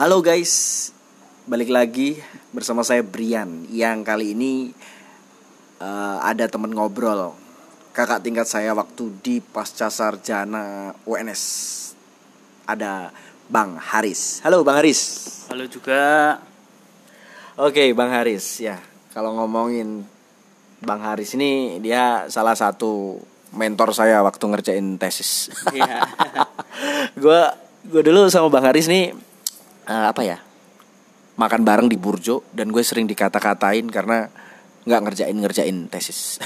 Halo guys, balik lagi bersama saya Brian yang kali ini uh, ada temen ngobrol kakak tingkat saya waktu di pasca sarjana UNS ada Bang Haris. Halo Bang Haris. Halo juga. Oke Bang Haris ya kalau ngomongin Bang Haris ini dia salah satu mentor saya waktu ngerjain tesis. Iya. gue gue dulu sama Bang Haris nih uh, apa ya makan bareng di Burjo dan gue sering dikata-katain karena nggak ngerjain ngerjain tesis.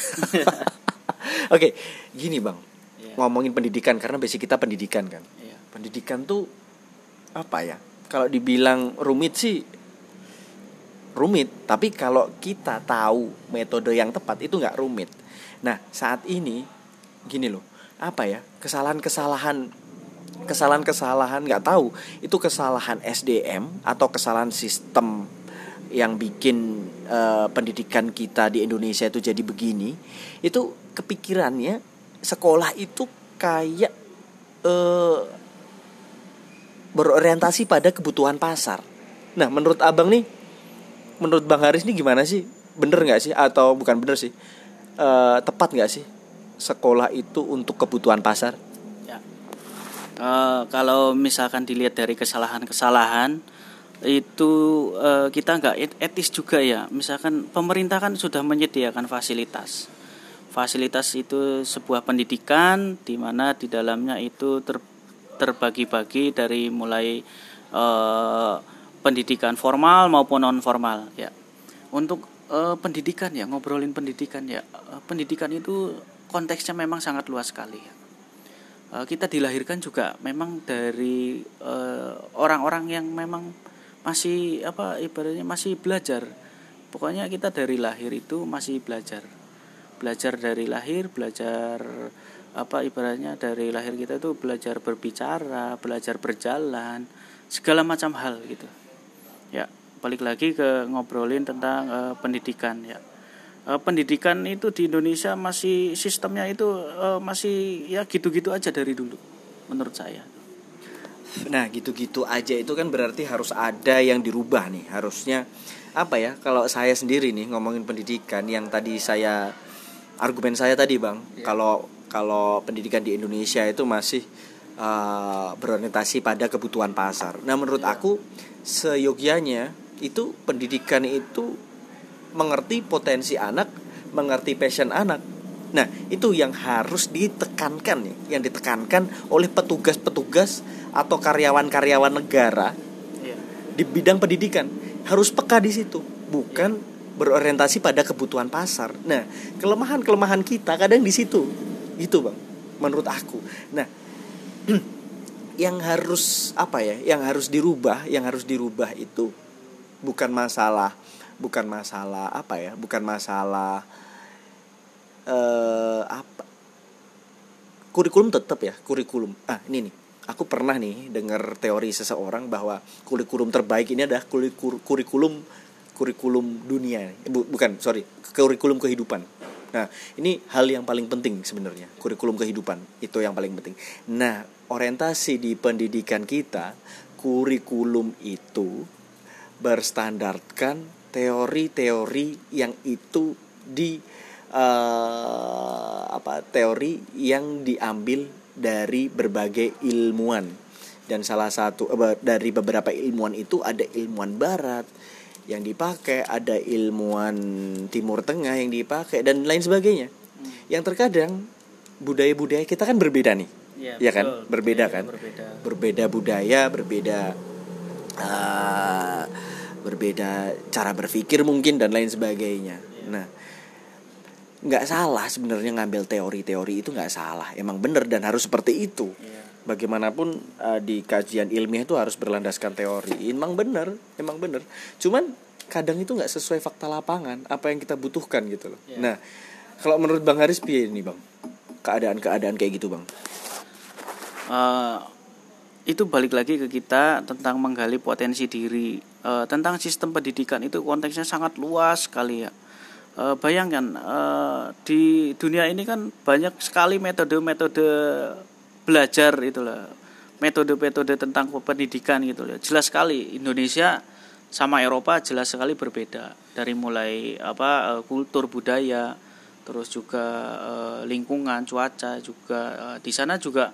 Oke, okay, gini bang, yeah. ngomongin pendidikan karena basic kita pendidikan kan. Yeah. Pendidikan tuh apa ya? Kalau dibilang rumit sih rumit, tapi kalau kita tahu metode yang tepat itu nggak rumit. Nah saat ini gini loh, apa ya kesalahan-kesalahan kesalahan-kesalahan nggak tahu. Itu kesalahan SDM atau kesalahan sistem yang bikin uh, pendidikan kita di Indonesia itu jadi begini itu kepikirannya sekolah itu kayak uh, berorientasi pada kebutuhan pasar. Nah menurut abang nih menurut bang Haris nih gimana sih? Bener nggak sih? Atau bukan bener sih? Uh, tepat nggak sih sekolah itu untuk kebutuhan pasar uh, kalau misalkan dilihat dari kesalahan-kesalahan itu uh, kita nggak etis juga ya. Misalkan pemerintah kan sudah menyediakan fasilitas. Fasilitas itu sebuah pendidikan di mana di dalamnya itu ter, terbagi-bagi dari mulai uh, pendidikan formal maupun non formal ya. Untuk uh, pendidikan ya ngobrolin pendidikan ya pendidikan itu konteksnya memang sangat luas sekali ya Eh, kita dilahirkan juga memang dari eh, orang-orang yang memang masih apa ibaratnya masih belajar. Pokoknya kita dari lahir itu masih belajar. Belajar dari lahir belajar apa ibaratnya dari lahir kita itu belajar berbicara belajar berjalan segala macam hal gitu. Ya balik lagi ke ngobrolin tentang uh, pendidikan ya uh, pendidikan itu di Indonesia masih sistemnya itu uh, masih ya gitu-gitu aja dari dulu menurut saya. Nah, gitu-gitu aja itu kan berarti harus ada yang dirubah nih. Harusnya apa ya? Kalau saya sendiri nih ngomongin pendidikan yang tadi saya argumen saya tadi, Bang. Yeah. Kalau kalau pendidikan di Indonesia itu masih uh, berorientasi pada kebutuhan pasar. Nah, menurut yeah. aku seyogianya itu pendidikan itu mengerti potensi anak, mengerti passion anak. Nah, itu yang harus ditekankan nih, yang ditekankan oleh petugas-petugas atau karyawan-karyawan negara yeah. di bidang pendidikan harus peka di situ, bukan yeah. berorientasi pada kebutuhan pasar. Nah, kelemahan-kelemahan kita kadang di situ, gitu bang, menurut aku. Nah, yang harus apa ya, yang harus dirubah, yang harus dirubah itu bukan masalah bukan masalah apa ya bukan masalah uh, apa kurikulum tetap ya kurikulum. Ah ini nih aku pernah nih dengar teori seseorang bahwa kurikulum terbaik ini adalah kurikulum kurikulum dunia bukan sorry kurikulum kehidupan. Nah ini hal yang paling penting sebenarnya kurikulum kehidupan itu yang paling penting. Nah orientasi di pendidikan kita kurikulum itu berstandarkan teori-teori yang itu di uh, apa teori yang diambil dari berbagai ilmuwan. Dan salah satu uh, dari beberapa ilmuwan itu ada ilmuwan barat yang dipakai ada ilmuwan timur tengah yang dipakai dan lain sebagainya. Hmm. yang terkadang budaya-budaya kita kan berbeda nih. Ya, ya kan? berbeda kan? berbeda. berbeda budaya berbeda uh, berbeda cara berpikir mungkin dan lain sebagainya. Nah, nggak salah sebenarnya ngambil teori-teori itu nggak salah, emang bener dan harus seperti itu. Yeah. Bagaimanapun uh, di kajian ilmiah itu harus berlandaskan teori, emang bener, emang bener. Cuman kadang itu nggak sesuai fakta lapangan apa yang kita butuhkan gitu loh. Yeah. Nah, kalau menurut Bang Haris piye ini Bang? Keadaan-keadaan kayak gitu Bang? Uh, itu balik lagi ke kita tentang menggali potensi diri. E, tentang sistem pendidikan itu konteksnya sangat luas sekali ya. E, bayangkan e, di dunia ini kan banyak sekali metode-metode belajar itulah metode-metode tentang pendidikan gitu ya jelas sekali Indonesia sama Eropa jelas sekali berbeda. Dari mulai apa kultur budaya terus juga lingkungan cuaca juga di sana juga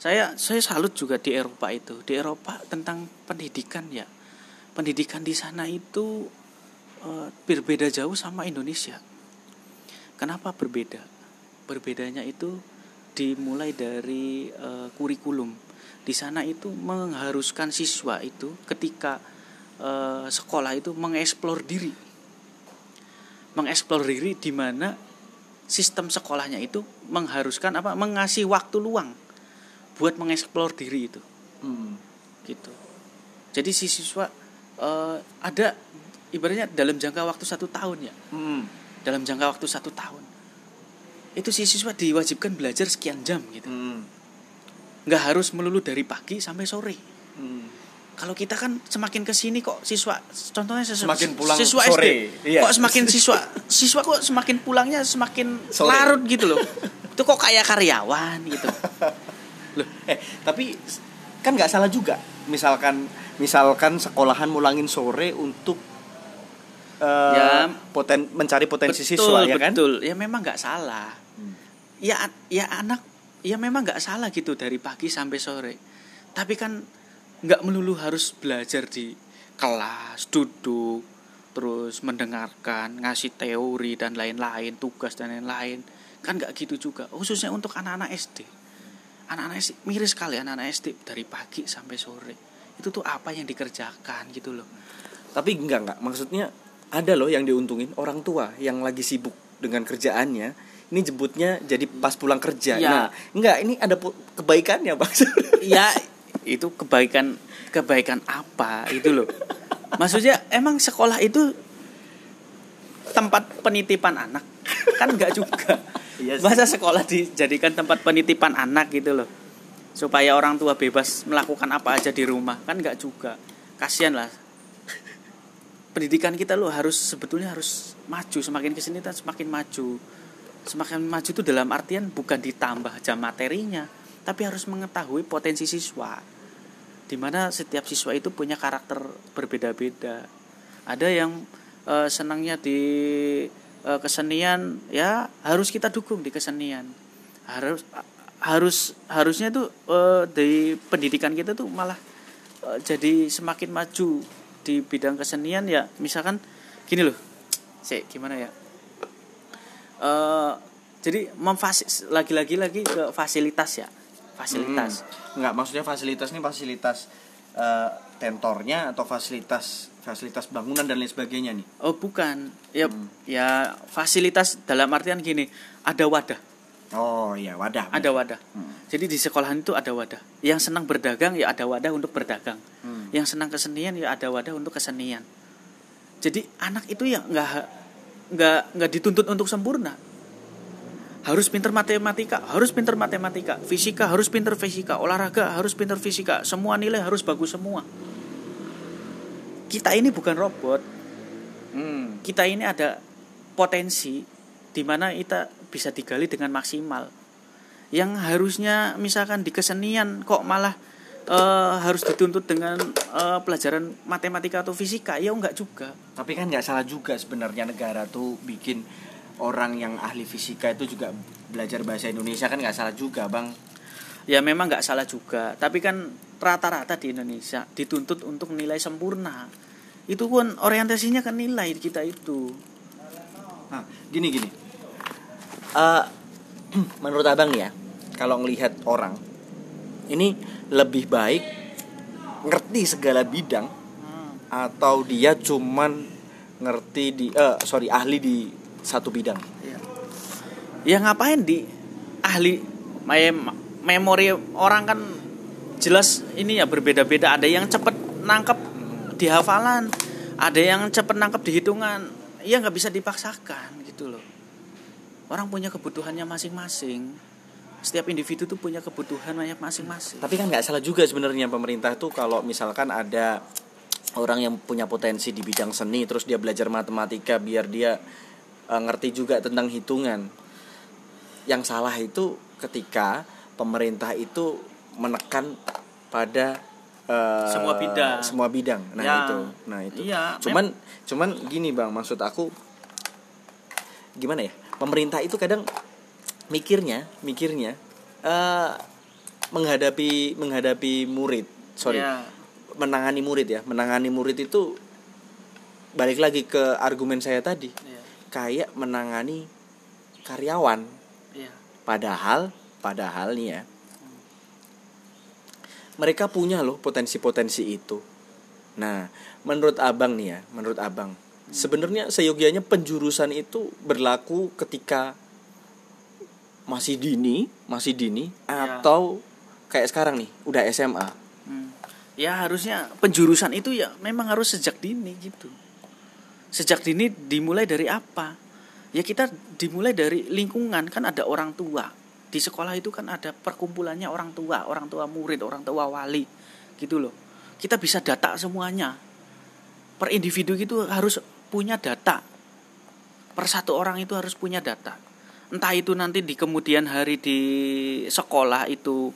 saya saya salut juga di Eropa itu. Di Eropa tentang pendidikan ya. Pendidikan di sana itu berbeda jauh sama Indonesia. Kenapa berbeda? Berbedanya itu dimulai dari kurikulum. Di sana itu mengharuskan siswa itu ketika uh, sekolah itu mengeksplor diri. Mengeksplor diri di mana sistem sekolahnya itu mengharuskan apa? Mengasih waktu luang buat mengeksplor diri itu hmm. gitu jadi si siswa uh, ada ibaratnya dalam jangka waktu satu tahun ya hmm. dalam jangka waktu satu tahun itu si siswa diwajibkan belajar sekian jam gitu hmm. nggak harus melulu dari pagi sampai sore hmm kalau kita kan semakin ke sini kok siswa contohnya siswa, semakin pulang siswa sore. SD iya. kok semakin siswa siswa kok semakin pulangnya semakin sore. larut gitu loh itu kok kayak karyawan gitu tapi kan nggak salah juga. Misalkan misalkan sekolahan mulangin sore untuk uh, ya. poten mencari potensi betul, siswa ya kan? betul. Ya memang nggak salah. Hmm. ya ya anak ya memang nggak salah gitu dari pagi sampai sore. Tapi kan nggak melulu harus belajar di kelas duduk terus mendengarkan ngasih teori dan lain-lain tugas dan lain-lain. Kan nggak gitu juga khususnya untuk anak-anak SD anak-anak SD miris sekali anak-anak SD dari pagi sampai sore. Itu tuh apa yang dikerjakan gitu loh. Tapi enggak enggak. Maksudnya ada loh yang diuntungin orang tua yang lagi sibuk dengan kerjaannya. Ini jemputnya jadi pas pulang kerja. Ya. nah enggak ini ada kebaikannya bang ya itu kebaikan kebaikan apa itu loh. Maksudnya emang sekolah itu tempat penitipan anak? Kan nggak juga Iya masa sekolah dijadikan tempat penitipan anak gitu loh. Supaya orang tua bebas melakukan apa aja di rumah. Kan nggak juga. Kasihan lah. Pendidikan kita loh harus sebetulnya harus maju. Semakin ke sini kan semakin maju. Semakin maju itu dalam artian bukan ditambah jam materinya tapi harus mengetahui potensi siswa. Di mana setiap siswa itu punya karakter berbeda-beda. Ada yang uh, senangnya di uh, kesenian ya harus kita dukung di kesenian. Harus harus harusnya tuh uh, di pendidikan kita tuh malah uh, jadi semakin maju di bidang kesenian ya. Misalkan gini loh sih gimana ya? Uh, jadi memfasis lagi-lagi lagi ke fasilitas ya. Fasilitas. Hmm. nggak maksudnya fasilitas ini fasilitas uh, tentornya atau fasilitas fasilitas bangunan dan lain sebagainya nih? Oh bukan. Ya hmm. ya fasilitas dalam artian gini ada wadah. Oh iya wadah. Ada wadah. Hmm. jadi di sekolahan itu ada wadah. Yang senang berdagang ya ada wadah untuk berdagang. Hmm. yang senang kesenian ya ada wadah untuk kesenian. Jadi anak itu ya nggak nggak nggak dituntut untuk sempurna. Harus pinter matematika, harus pinter matematika, fisika harus pinter fisika, olahraga harus pinter fisika, semua nilai harus bagus semua. Kita ini bukan robot. Hmm. Kita ini ada potensi di mana kita bisa digali dengan maksimal. Yang harusnya misalkan di kesenian kok malah uh, harus dituntut dengan uh, pelajaran matematika atau fisika, ya enggak juga. Tapi kan nggak salah juga sebenarnya negara tuh bikin orang yang ahli fisika itu juga belajar bahasa Indonesia kan nggak salah juga bang ya memang nggak salah juga tapi kan rata-rata di Indonesia dituntut untuk nilai sempurna. Itu pun orientasinya kan nilai kita itu. Nah gini gini. Uh, menurut abang ya kalau ngelihat orang ini lebih baik ngerti segala bidang hmm. atau dia cuman ngerti di uh, sorry ahli di satu bidang? Ya, ya ngapain di ahli memori orang kan jelas ini ya berbeda-beda. Ada yang cepet nangkep di hafalan ada yang cepet nangkep di hitungan. Ya nggak bisa dipaksakan gitu loh. Orang punya kebutuhannya masing-masing. Setiap individu tuh punya kebutuhan masing-masing. Tapi kan nggak salah juga sebenarnya pemerintah tuh kalau misalkan ada orang yang punya potensi di bidang seni terus dia belajar matematika biar dia uh, ngerti juga tentang hitungan. Yang salah itu ketika pemerintah itu menekan pada eh, Semua bidang. semua bidang nah Ya, itu nah itu iya, cuman cuman gini bang maksud aku gimana ya pemerintah itu kadang mikirnya mikirnya eh menghadapi menghadapi murid sorry Ya. menangani murid ya menangani murid itu balik lagi ke argumen saya tadi Iya. kayak menangani karyawan Iya. padahal padahal nih ya mereka punya loh potensi-potensi itu nah menurut abang nih ya menurut abang sebenarnya seyogianya penjurusan itu berlaku ketika masih dini masih dini Ya. atau kayak sekarang nih udah SMA Hmm. Ya harusnya penjurusan itu ya memang harus sejak dini gitu. Sejak dini dimulai dari apa? Ya kita dimulai dari lingkungan kan ada orang tua. Di sekolah itu kan ada perkumpulannya orang tua, orang tua murid, orang tua wali. Gitu loh. Kita bisa data semuanya. Per individu itu harus punya data. Per satu orang itu harus punya data. Entah itu nanti di kemudian hari di sekolah itu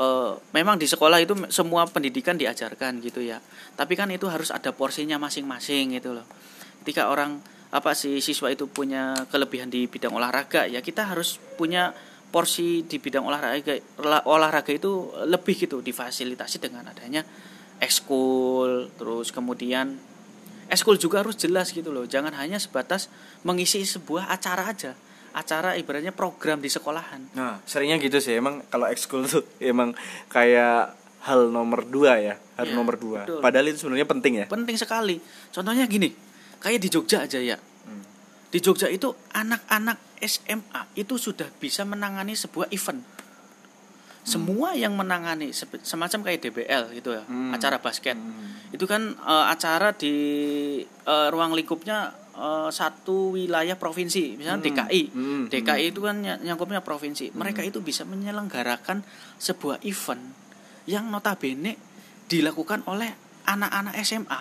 eh, memang di sekolah itu semua pendidikan diajarkan gitu ya. Tapi kan itu harus ada porsinya masing-masing gitu loh. Ketika orang apa sih siswa itu punya kelebihan di bidang olahraga ya kita harus punya porsi di bidang olahraga olah- olahraga itu lebih gitu difasilitasi dengan adanya ekskul terus kemudian ekskul juga harus jelas gitu loh jangan hanya sebatas mengisi sebuah acara aja acara ibaratnya program di sekolahan Nah, seringnya gitu sih. Emang kalau ekskul tuh emang kayak hal nomor dua ya, hal Ya, nomor dua. betul. Padahal itu sebenarnya penting ya. penting sekali contohnya gini kayak di Jogja aja ya di Jogja itu anak-anak SMA itu sudah bisa menangani sebuah event. Semua yang menangani semacam kayak DBL gitu ya Hmm. acara basket. Hmm. itu kan eh, acara di eh, ruang lingkupnya eh, satu wilayah provinsi misalnya Hmm. DKI Hmm. DKI itu kan ny- nyangkupnya provinsi. Mereka itu bisa menyelenggarakan sebuah event yang notabene dilakukan oleh anak-anak SMA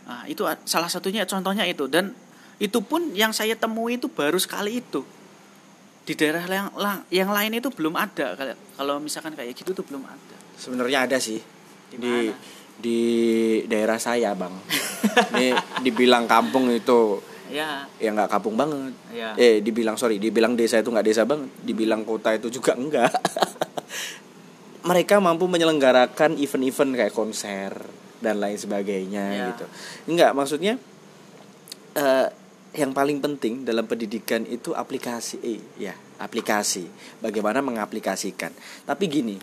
nah itu salah satunya contohnya itu. Dan itu pun yang saya temui itu baru sekali itu di daerah yang yang lain itu belum ada kalau misalkan kayak gitu tuh belum ada Sebenarnya ada sih Di di di daerah saya, Bang. Ini dibilang kampung itu ya ya nggak kampung banget. ya Eh, dibilang sorry, dibilang desa itu nggak desa banget, dibilang kota itu juga enggak. Mereka mampu menyelenggarakan event-event kayak konser dan lain sebagainya Ya. gitu. Enggak, maksudnya eh, yang paling penting dalam pendidikan itu aplikasi, eh, ya aplikasi. Bagaimana mengaplikasikan. Tapi gini,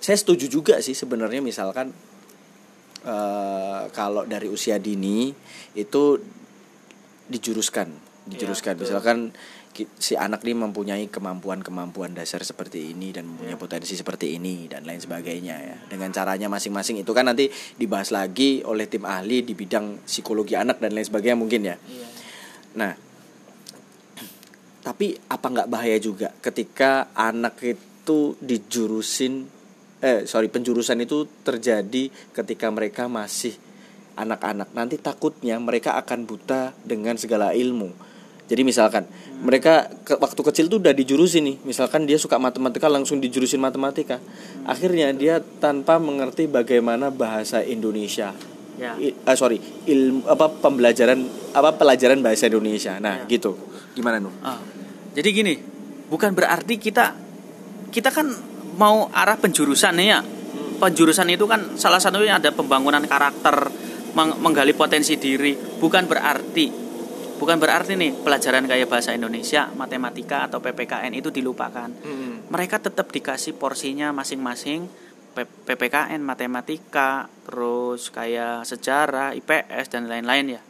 saya setuju juga sih sebenarnya misalkan eh, kalau dari usia dini itu dijuruskan dijuruskan betul. misalkan si anak ini mempunyai kemampuan-kemampuan dasar seperti ini dan mempunyai Ya. potensi seperti ini dan lain sebagainya ya dengan caranya masing-masing itu kan nanti dibahas lagi oleh tim ahli di bidang psikologi anak dan lain sebagainya mungkin ya Iya. Nah, tapi apa nggak bahaya juga ketika anak itu dijurusin, eh sorry penjurusan itu terjadi ketika mereka masih anak-anak. Nanti takutnya mereka akan buta dengan segala ilmu. Jadi misalkan mereka ke, waktu kecil tuh udah dijurusin nih, misalkan dia suka matematika langsung dijurusin matematika. Akhirnya dia tanpa mengerti bagaimana bahasa Indonesia ya I- ah, sorry ilmu apa pembelajaran apa pelajaran bahasa Indonesia nah Ya. gitu gimana nu Ah, jadi gini, bukan berarti kita kita kan mau arah penjurusan ya. Penjurusan itu kan salah satunya ada pembangunan karakter, meng- menggali potensi diri. Bukan berarti bukan berarti nih pelajaran kayak bahasa Indonesia, matematika atau PPKN itu dilupakan. Mereka tetap dikasih porsinya masing-masing. PPKN, matematika, terus kayak sejarah, IPS dan lain-lain ya.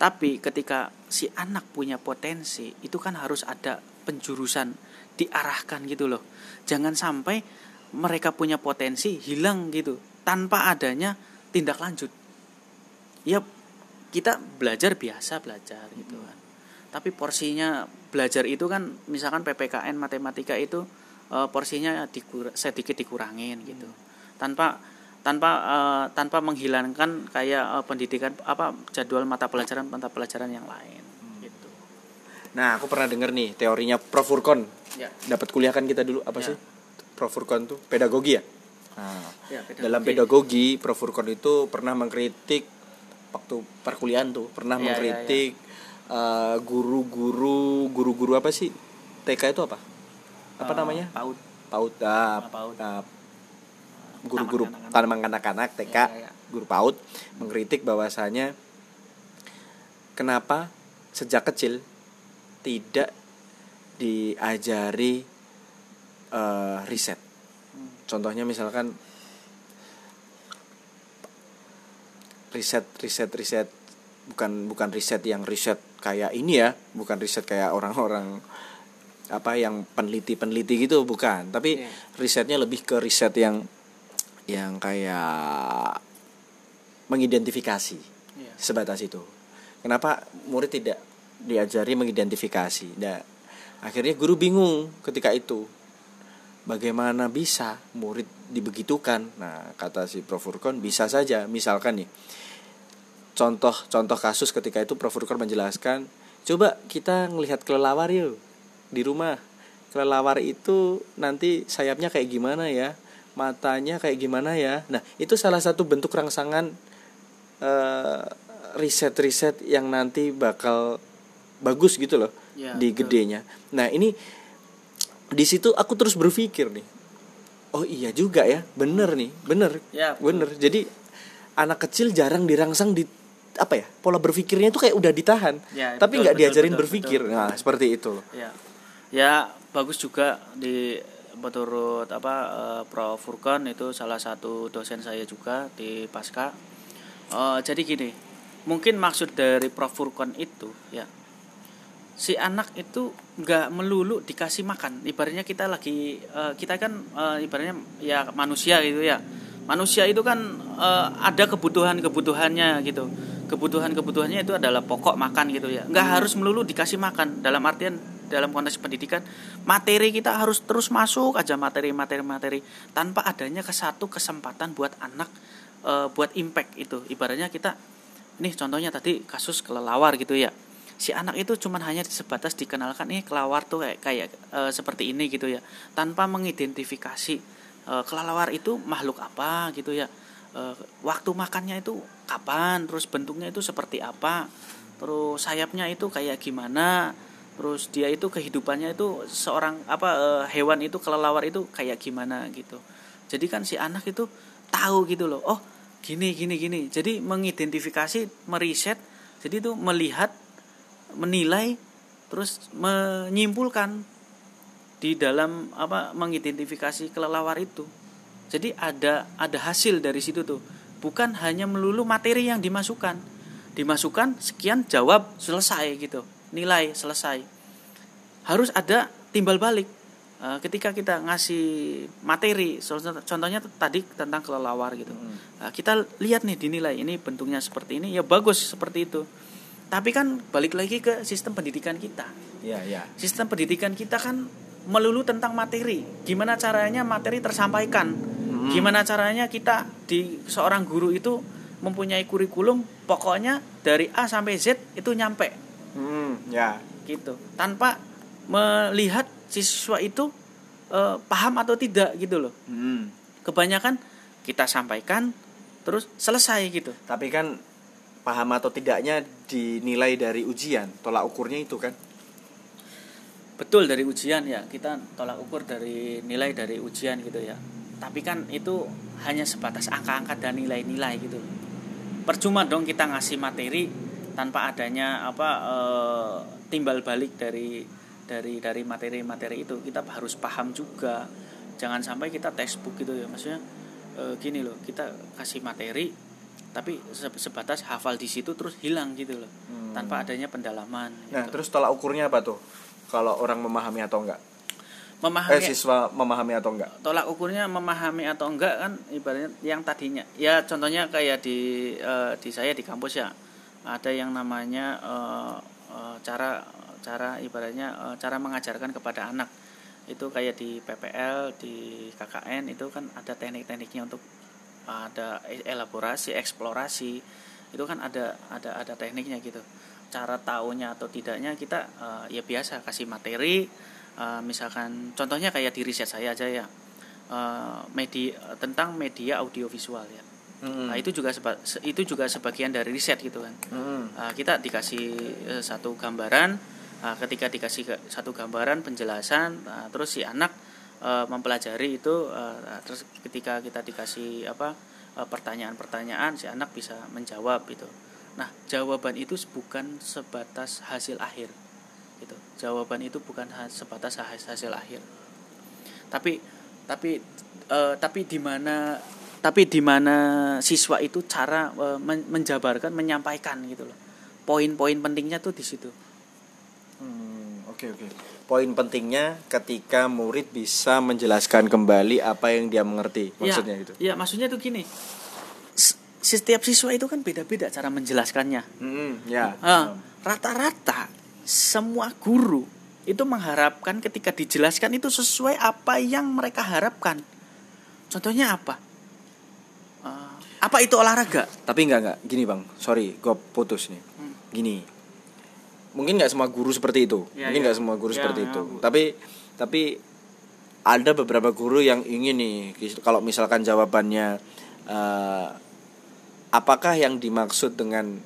Tapi ketika si anak punya potensi, itu kan harus ada penjurusan diarahkan gitu loh. Jangan sampai mereka punya potensi hilang gitu tanpa adanya tindak lanjut. Ya kita belajar biasa belajar gitu kan. Tapi porsinya belajar itu kan misalkan PPKN matematika itu eh, porsinya dikur- sedikit dikurangin gitu. Tanpa tanpa eh, tanpa menghilangkan kayak eh, pendidikan apa jadwal mata pelajaran mata pelajaran yang lain gitu. nah aku pernah dengar nih teorinya Prof Furkon Ya. dapat kuliah kan kita dulu apa Ya. sih Prof Furkon tuh pedagogi ya Nah, Ya, pedagogi. dalam pedagogi Prof Furkon itu pernah mengkritik waktu perkuliahan tuh pernah Iya, iya, mengkritik eh, guru-guru guru-guru apa sih? TK itu apa? Apa Eh, namanya? PAUD. PAUD ah, Ah, PAUD. ah, guru-guru taman kanak-kanak TK Iya, iya. guru PAUD mengkritik bahwasanya kenapa sejak kecil tidak diajari eh, riset. Hmm. contohnya misalkan riset riset riset. Bukan bukan riset yang riset kayak ini ya. Bukan riset kayak orang-orang apa yang peneliti peneliti gitu. Bukan. Tapi Iya. risetnya lebih ke riset yang yang kayak mengidentifikasi Iya. sebatas itu. Kenapa murid tidak diajari mengidentifikasi? Nah akhirnya guru bingung ketika itu. Bagaimana bisa murid dibegitukan. Nah kata si Prof. Furkon bisa saja. Misalkan nih contoh contoh kasus ketika itu Prof. Furkon menjelaskan coba kita ngelihat kelelawar yuk di rumah. Kelelawar itu nanti sayapnya kayak gimana ya? Matanya kayak gimana ya? Nah itu salah satu bentuk rangsangan eh, riset-riset yang nanti bakal bagus gitu loh Ya, di betul. gedenya. Nah ini di situ aku terus berpikir nih oh iya juga ya bener nih bener Ya, betul. bener. Jadi anak kecil jarang dirangsang di apa ya pola berpikirnya itu kayak udah ditahan. Ya, tapi nggak diajarin betul, berpikir. betul, nah betul. seperti itu loh. Ya. Ya bagus juga di menurut apa eh, Prof. Furkon itu salah satu dosen saya juga di Pasca. Eh, jadi gini mungkin maksud dari Prof. Furkon itu ya si anak itu nggak melulu dikasih makan. Ibaratnya kita lagi eh, kita kan eh, ibaratnya ya manusia gitu ya. Manusia itu kan eh, ada kebutuhan kebutuhannya gitu. Kebutuhan kebutuhannya itu adalah pokok makan gitu ya. Nggak harus melulu dikasih makan. Dalam artian dalam konteks pendidikan materi kita harus terus masuk aja materi materi materi. Tanpa adanya ke satu kesempatan buat anak buat impact itu. Ibaratnya kita nih contohnya tadi kasus kelelawar gitu ya si anak itu cuman hanya sebatas dikenalkan nih kelelawar tuh kayak kayak eh, seperti ini gitu ya. Tanpa mengidentifikasi eh, kelelawar itu makhluk apa gitu ya. Eh, waktu makannya itu kapan terus bentuknya itu seperti apa terus sayapnya itu kayak gimana terus dia itu kehidupannya itu seorang apa eh, hewan itu kelelawar itu kayak gimana gitu. Jadi kan si anak itu tahu gitu loh oh gini gini gini. Jadi mengidentifikasi meriset jadi itu melihat menilai terus menyimpulkan di dalam apa mengidentifikasi kelelawar itu. Jadi ada ada hasil dari situ tuh. Bukan hanya melulu materi yang dimasukkan. Dimasukkan sekian jawab selesai gitu. Nilai selesai. Harus ada timbal balik. Eh, ketika kita ngasih materi contoh- contohnya tadi tentang kelelawar gitu. Nah, kita lihat nih dinilai ini bentuknya seperti ini. Ya bagus seperti itu tapi kan balik lagi ke sistem pendidikan kita. Ya ya sistem pendidikan kita kan melulu tentang materi. Gimana caranya materi tersampaikan? Gimana caranya kita di seorang guru itu mempunyai kurikulum pokoknya dari A sampai Z itu nyampe. Hmm, ya. Gitu. Tanpa melihat siswa itu eh, paham atau tidak gitu loh. Hmm. kebanyakan kita sampaikan terus selesai gitu. Tapi kan paham atau tidaknya dinilai dari ujian tolak ukurnya itu kan? Betul dari ujian ya. Kita tolak ukur dari nilai dari ujian gitu ya. Tapi kan itu hanya sebatas angka-angka dan nilai-nilai gitu. Percuma dong kita ngasih materi tanpa adanya apa eh, timbal balik dari dari dari materi-materi itu. Kita harus paham juga. Jangan sampai kita textbook gitu ya. Maksudnya eh, gini loh kita kasih materi tapi se- sebatas hafal di situ terus hilang gitu loh. Hmm. tanpa adanya pendalaman nah gitu. terus tolak ukurnya apa tuh? Kalau orang memahami atau enggak? Memahami eh siswa memahami atau enggak? Tolak ukurnya memahami atau enggak kan ibaratnya yang tadinya. Ya contohnya kayak di eh, di saya di kampus ya. Ada yang namanya eh, eh, cara cara ibaratnya eh, cara mengajarkan kepada anak. Itu kayak di PPL di KKN itu kan ada teknik-tekniknya untuk ada elaborasi eksplorasi itu kan ada ada ada tekniknya gitu cara tahunya atau tidaknya kita eh, ya biasa kasih materi eh, misalkan contohnya kayak di riset saya aja ya eh, media tentang media audiovisual ya. Mm-mm. Nah, itu juga seba- se- itu juga sebagian dari riset gitu kan. Mm-mm. Uh, kita dikasih uh, satu gambaran uh, ketika dikasih satu gambaran penjelasan uh, terus si anak uh, mempelajari itu uh, terus ketika kita dikasih apa uh, pertanyaan-pertanyaan si anak bisa menjawab gitu. Nah jawaban itu bukan sebatas hasil akhir gitu. Jawaban itu bukan sebatas ha- hasil akhir. Tapi tapi eh, tapi di mana tapi di mana siswa itu cara eh, men- menjabarkan menyampaikan gitu loh. Poin-poin pentingnya tuh di situ. Hmm, Oke oke. Poin pentingnya ketika murid bisa menjelaskan kembali apa yang dia mengerti. Maksudnya ya, gitu. ya maksudnya tuh gini setiap siswa itu kan beda-beda cara menjelaskannya Mm-mm, ya. Ah, rata-rata semua guru itu mengharapkan ketika dijelaskan itu sesuai apa yang mereka harapkan contohnya apa Ah, apa itu olahraga Tapi enggak enggak. Gini bang, sorry, gue putus nih. Hmm. Gini, mungkin nggak semua guru seperti itu. Ya, mungkin ya. nggak semua guru Ya, seperti ya, itu. Bu. Tapi tapi ada beberapa guru yang ingin nih, kalau misalkan jawabannya eh, apakah yang dimaksud dengan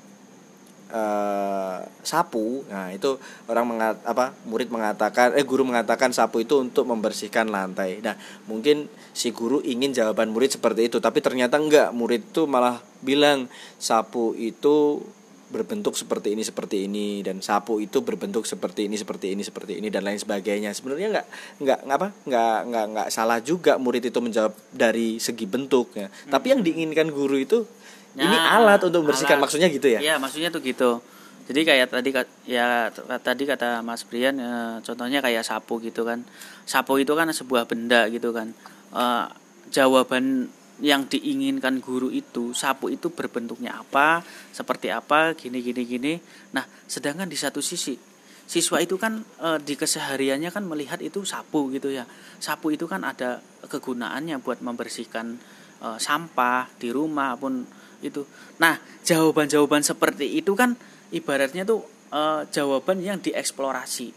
eh, sapu? Nah itu orang mengat apa murid mengatakan eh guru mengatakan sapu itu untuk membersihkan lantai. Nah mungkin si guru ingin jawaban murid seperti itu, tapi ternyata enggak. Murid tuh malah bilang sapu itu berbentuk seperti ini seperti ini dan sapu itu berbentuk seperti ini seperti ini seperti ini dan lain sebagainya sebenarnya nggak nggak apa nggak nggak nggak salah juga murid itu menjawab dari segi bentuknya tapi yang diinginkan guru itu ini Nah, alat untuk membersihkan alat. maksudnya gitu ya Iya, maksudnya tuh gitu. Jadi kayak tadi ya tadi kata Mas Brian eh, contohnya kayak sapu gitu kan. Sapu itu kan sebuah benda gitu kan. Eh, jawaban yang diinginkan guru itu sapu itu berbentuknya apa, seperti apa, gini gini gini. Nah, sedangkan di satu sisi siswa itu kan eh, di kesehariannya kan melihat itu sapu gitu ya. Sapu itu kan ada kegunaannya buat membersihkan eh, sampah di rumah pun itu. Nah, jawaban-jawaban seperti itu kan ibaratnya tuh eh, jawaban yang dieksplorasi.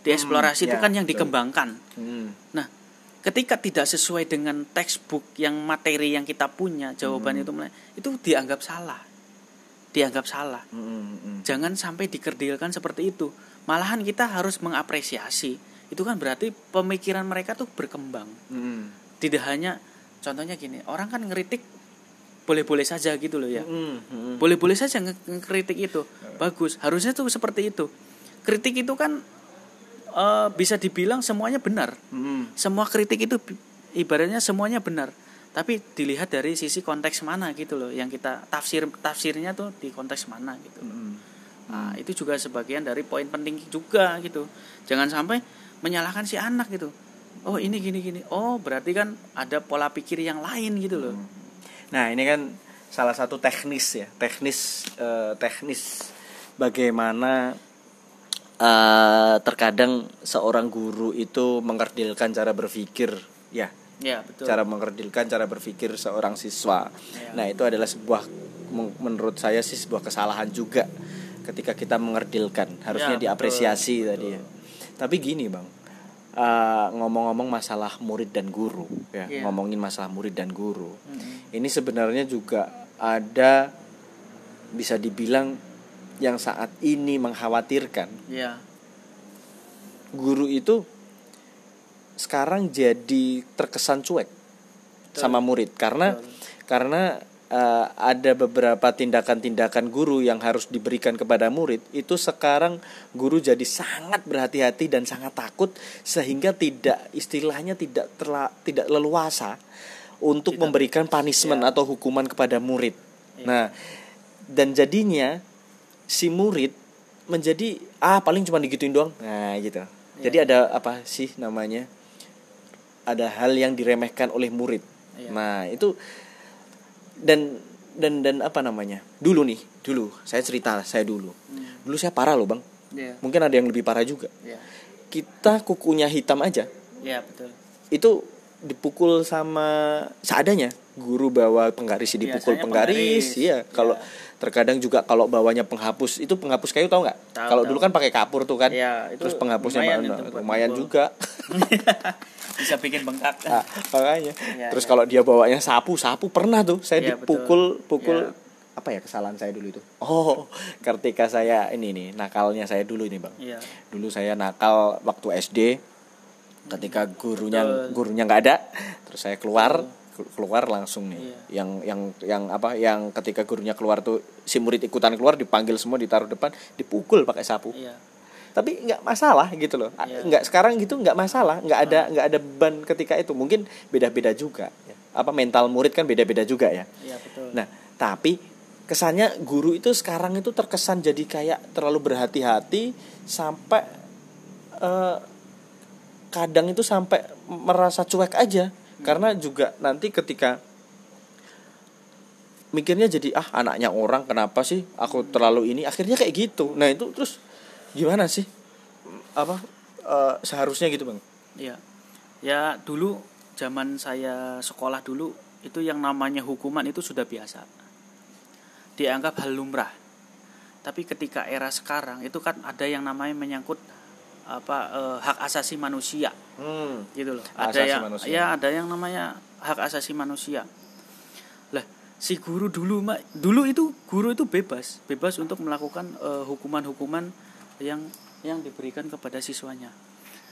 Dieksplorasi itu ya, kan yang betul. dikembangkan. Hmm. Nah, ketika tidak sesuai dengan textbook yang materi yang kita punya, jawaban Hmm. itu mulai- itu dianggap salah. Dianggap salah. Hmm, hmm, hmm. Jangan sampai dikerdilkan seperti itu. Malahan kita harus mengapresiasi. Itu kan berarti pemikiran mereka tuh berkembang. Hmm. Tidak hanya contohnya gini, orang kan ngeritik boleh-boleh saja gitu loh ya. Hmm, hmm. Boleh-boleh saja nge- ngekritik itu. Bagus. Harusnya tuh seperti itu. Kritik itu kan eh, bisa dibilang semuanya benar. Hmm. Semua kritik itu ibaratnya semuanya benar. Tapi dilihat dari sisi konteks mana gitu loh yang kita tafsir tafsirnya tuh di konteks mana gitu. Hmm. Nah, itu juga sebagian dari poin penting juga gitu. Jangan sampai menyalahkan si anak gitu. Oh, ini gini gini. Oh, berarti kan ada pola pikir yang lain gitu loh. Nah ini kan salah satu teknis ya, teknis eh, teknis bagaimana eh, terkadang seorang guru itu mengkerdilkan cara berpikir, ya, Ya, betul. cara mengkerdilkan cara berpikir seorang siswa. Ya. Nah itu adalah sebuah men- menurut saya sih sebuah kesalahan juga ketika kita mengkerdilkan, harusnya Ya, diapresiasi betul. tadi ya. Tapi gini bang, eh, ngomong-ngomong masalah murid dan guru, ya, Iya. ngomongin masalah murid dan guru Mm-mm. ini sebenarnya juga ada bisa dibilang yang saat ini mengkhawatirkan Ya. guru itu sekarang jadi terkesan cuek sama murid karena Betul. karena eh, ada beberapa tindakan-tindakan guru yang harus diberikan kepada murid itu sekarang guru jadi sangat berhati-hati dan sangat takut sehingga tidak istilahnya tidak terla, tidak leluasa untuk Tidak. memberikan punishment Ya. atau hukuman kepada murid. Iya. Nah, dan jadinya si murid menjadi ah paling cuma digituin doang. Nah, gitu. Jadi ada apa sih namanya? Ada hal yang diremehkan oleh murid. Iya. Nah, itu dan dan dan apa namanya? Dulu nih, dulu saya cerita saya dulu. Hmm. Dulu saya parah loh, Bang. Ya. Mungkin ada yang lebih parah juga. Ya. Kita kukunya hitam aja. Ya, betul. Itu dipukul sama seadanya. Guru bawa penggaris dipukul Biasanya penggaris, penggaris, iya kalau ya. terkadang juga kalau bawanya penghapus itu penghapus kayu tau nggak kalau dulu kan pakai kapur tuh kan Iya, itu terus penghapusnya lumayan mana? itu lumayan pukul. juga bisa bikin bengkak Nah, makanya Iya, terus iya. kalau dia bawanya sapu sapu pernah tuh saya Iya, dipukul betul. pukul Iya. apa ya kesalahan saya dulu itu oh ketika saya ini nih nakalnya saya dulu ini bang iya dulu saya nakal waktu SD ketika gurunya Betul. gurunya nggak ada terus saya keluar keluar langsung nih. Iya. yang yang yang apa yang ketika gurunya keluar tuh si murid ikutan keluar dipanggil semua ditaruh depan dipukul pakai sapu. Iya. Tapi nggak masalah gitu loh. Iya. nggak sekarang gitu nggak masalah nggak ada nggak ada beban ketika itu. Mungkin beda-beda juga. Ya. apa mental murid kan beda-beda juga ya. Iya betul. Nah tapi kesannya guru itu sekarang itu terkesan jadi kayak terlalu berhati-hati sampai eh, kadang itu sampai merasa cuek aja karena juga nanti ketika mikirnya jadi ah anaknya orang kenapa sih aku terlalu ini akhirnya kayak gitu nah itu terus gimana sih apa eh, seharusnya gitu bang Iya. Ya dulu zaman saya sekolah dulu itu yang namanya hukuman itu sudah biasa. Dianggap hal lumrah. Tapi ketika era sekarang itu kan ada yang namanya menyangkut apa eh, hak asasi manusia hmm. gitu loh. Ada asasi yang manusia. ya ada yang namanya hak asasi manusia. Lah, si guru dulu Mak, dulu itu guru itu bebas, bebas untuk melakukan eh, hukuman-hukuman yang yang diberikan kepada siswanya.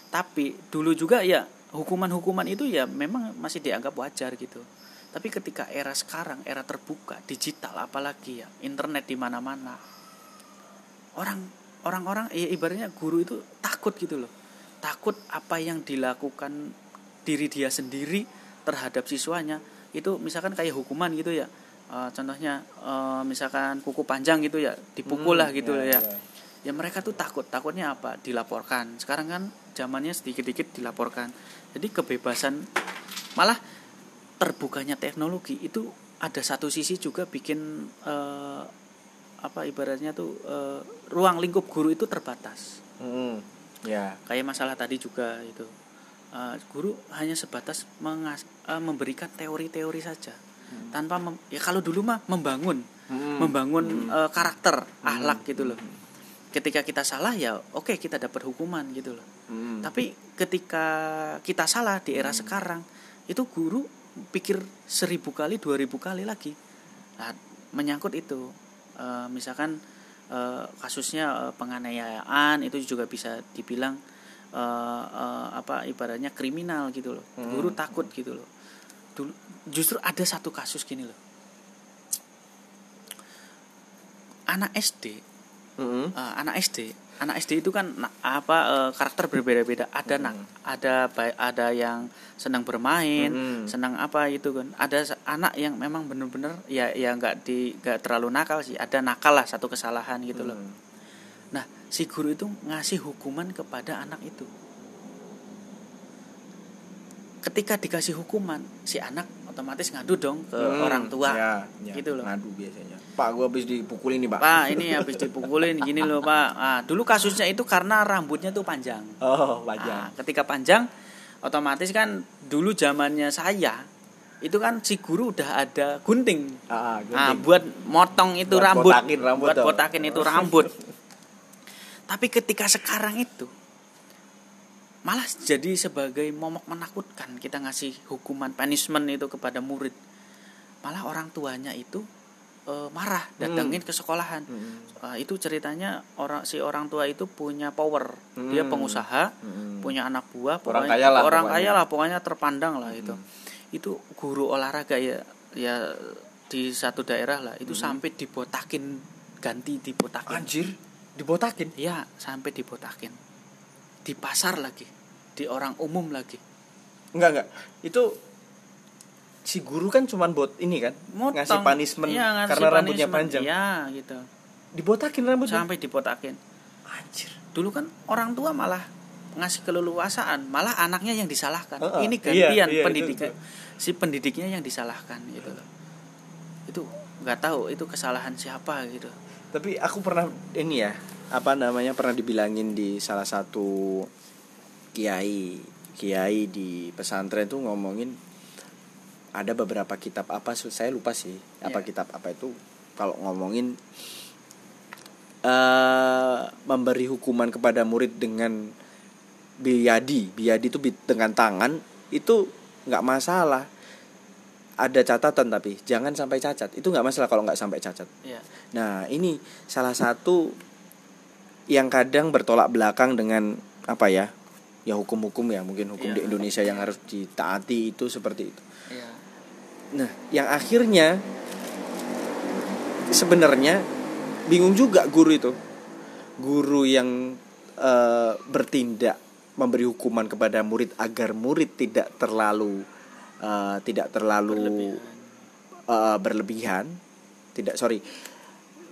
Tapi dulu juga ya hukuman-hukuman itu ya memang masih dianggap wajar gitu. Tapi ketika era sekarang, era terbuka, digital apalagi ya, internet di mana-mana. Orang orang-orang ya ibaratnya guru itu takut gitu loh. Takut apa yang dilakukan diri dia sendiri terhadap siswanya itu misalkan kayak hukuman gitu ya. Eh, contohnya eh, misalkan kuku panjang gitu ya, dipukul lah gitu ya, loh ya ya. ya mereka tuh takut takutnya apa dilaporkan sekarang kan zamannya sedikit-sedikit dilaporkan jadi kebebasan malah terbukanya teknologi itu ada satu sisi juga bikin eh, apa ibaratnya tuh eh, ruang lingkup guru itu terbatas Hmm. Ya. Kayak masalah tadi juga itu. Eh, guru hanya sebatas mengas- eh, memberikan teori-teori saja. Tanpa mem- ya kalau dulu mah membangun. Hmm. membangun eh, karakter ahlak gitu loh. Ketika kita salah ya oke kita dapat hukuman gitu loh. Hmm. tapi ketika kita salah di era sekarang itu guru pikir seribu kali dua ribu kali lagi. Nah, menyangkut itu Eh, misalkan eh, kasusnya eh, penganiayaan itu juga bisa dibilang eh, apa ibaratnya kriminal gitu loh Hmm. guru takut gitu loh dulu justru ada satu kasus gini loh anak SD Hmm. Anak SD anak SD itu kan apa eh, karakter berbeda-beda ada nak ada ada yang senang bermain Hmm. senang apa itu kan ada anak yang memang benar-benar ya ya nggak di nggak terlalu nakal sih ada nakal lah satu kesalahan gitu loh Hmm. nah si guru itu ngasih hukuman kepada anak itu ketika dikasih hukuman si anak otomatis ngadu dong ke Hmm. orang tua Ya, ya. gitu loh ngadu biasanya pak gua habis dipukulin nih pak Pak ini habis dipukulin gini loh Pak. Ah, dulu kasusnya itu karena rambutnya tuh panjang. oh Ah, wajah ketika panjang, otomatis kan dulu zamannya saya itu kan si guru udah ada gunting. ah, Ah, gunting. buat motong itu Buat rambut. botakin rambut buat tuh. botakin itu rambut. Tapi ketika sekarang itu malah jadi sebagai momok menakutkan kita ngasih hukuman punishment itu kepada murid. Malah orang tuanya itu eh, marah datengin ke sekolahan. Hmm. Ah, itu ceritanya orang si orang tua itu punya power. Dia Hmm. pengusaha, Hmm. punya anak buah, Orang pokoknya- kaya lah orang pokoknya. Hmm. kaya lah pokoknya terpandang lah itu. Itu guru olahraga ya ya di satu daerah lah itu sampai dibotakin ganti dibotakin. Hmm. anjir dibotakin Ya, sampai dibotakin. Di pasar lagi, di orang umum lagi. enggak enggak itu si guru kan cuman buat ini kan Motong. ngasih punishment Iya, ngasih karena rambutnya punishment. panjang Ya, gitu. dibotakin rambutnya Sampai dibotakin. anjir dulu kan orang tua malah ngasih keleluasaan malah anaknya yang disalahkan Heeh. ini Iya, gantian iya, pendidikan si pendidiknya yang disalahkan gitu loh itu nggak tahu itu kesalahan siapa gitu tapi aku pernah ini ya apa namanya pernah dibilangin di salah satu kiai kiai di pesantren tuh ngomongin ada beberapa kitab apa saya lupa sih apa Iya. kitab apa itu. Kalau ngomongin eh memberi hukuman kepada murid dengan biadi biadi itu dengan tangan itu nggak masalah. Ada catatan tapi jangan sampai cacat. Itu nggak masalah kalau nggak sampai cacat. Ya nah ini salah satu yang kadang bertolak belakang dengan apa ya ya hukum-hukum ya mungkin hukum Iya. di Indonesia yang harus ditaati itu seperti itu Nah, yang akhirnya sebenarnya bingung juga guru itu. Guru yang eh, bertindak memberi hukuman kepada murid agar murid tidak terlalu eh, tidak terlalu berlebihan. eh, berlebihan. Tidak, sorry.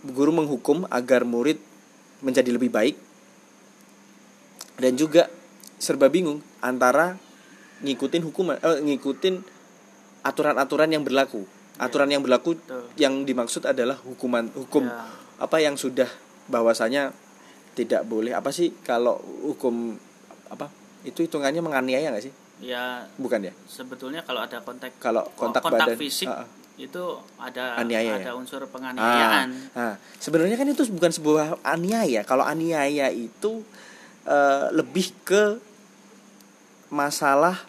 Guru menghukum agar murid menjadi lebih baik dan juga serba bingung antara ngikutin hukuman eh, ngikutin aturan-aturan yang berlaku. Aturan yang berlaku Betul. yang dimaksud adalah hukuman hukum Ya. apa yang sudah bahwasanya tidak boleh apa sih kalau hukum apa itu hitungannya menganiaya nggak sih? ya Bukan ya? sebetulnya kalau ada kontak Kalau kontak, kontak badan fisik Ah, ah. itu ada Aniaya ada ya? unsur Ah, penganiayaan ah. sebenarnya kan itu bukan sebuah aniaya. Kalau aniaya itu eh, lebih ke masalah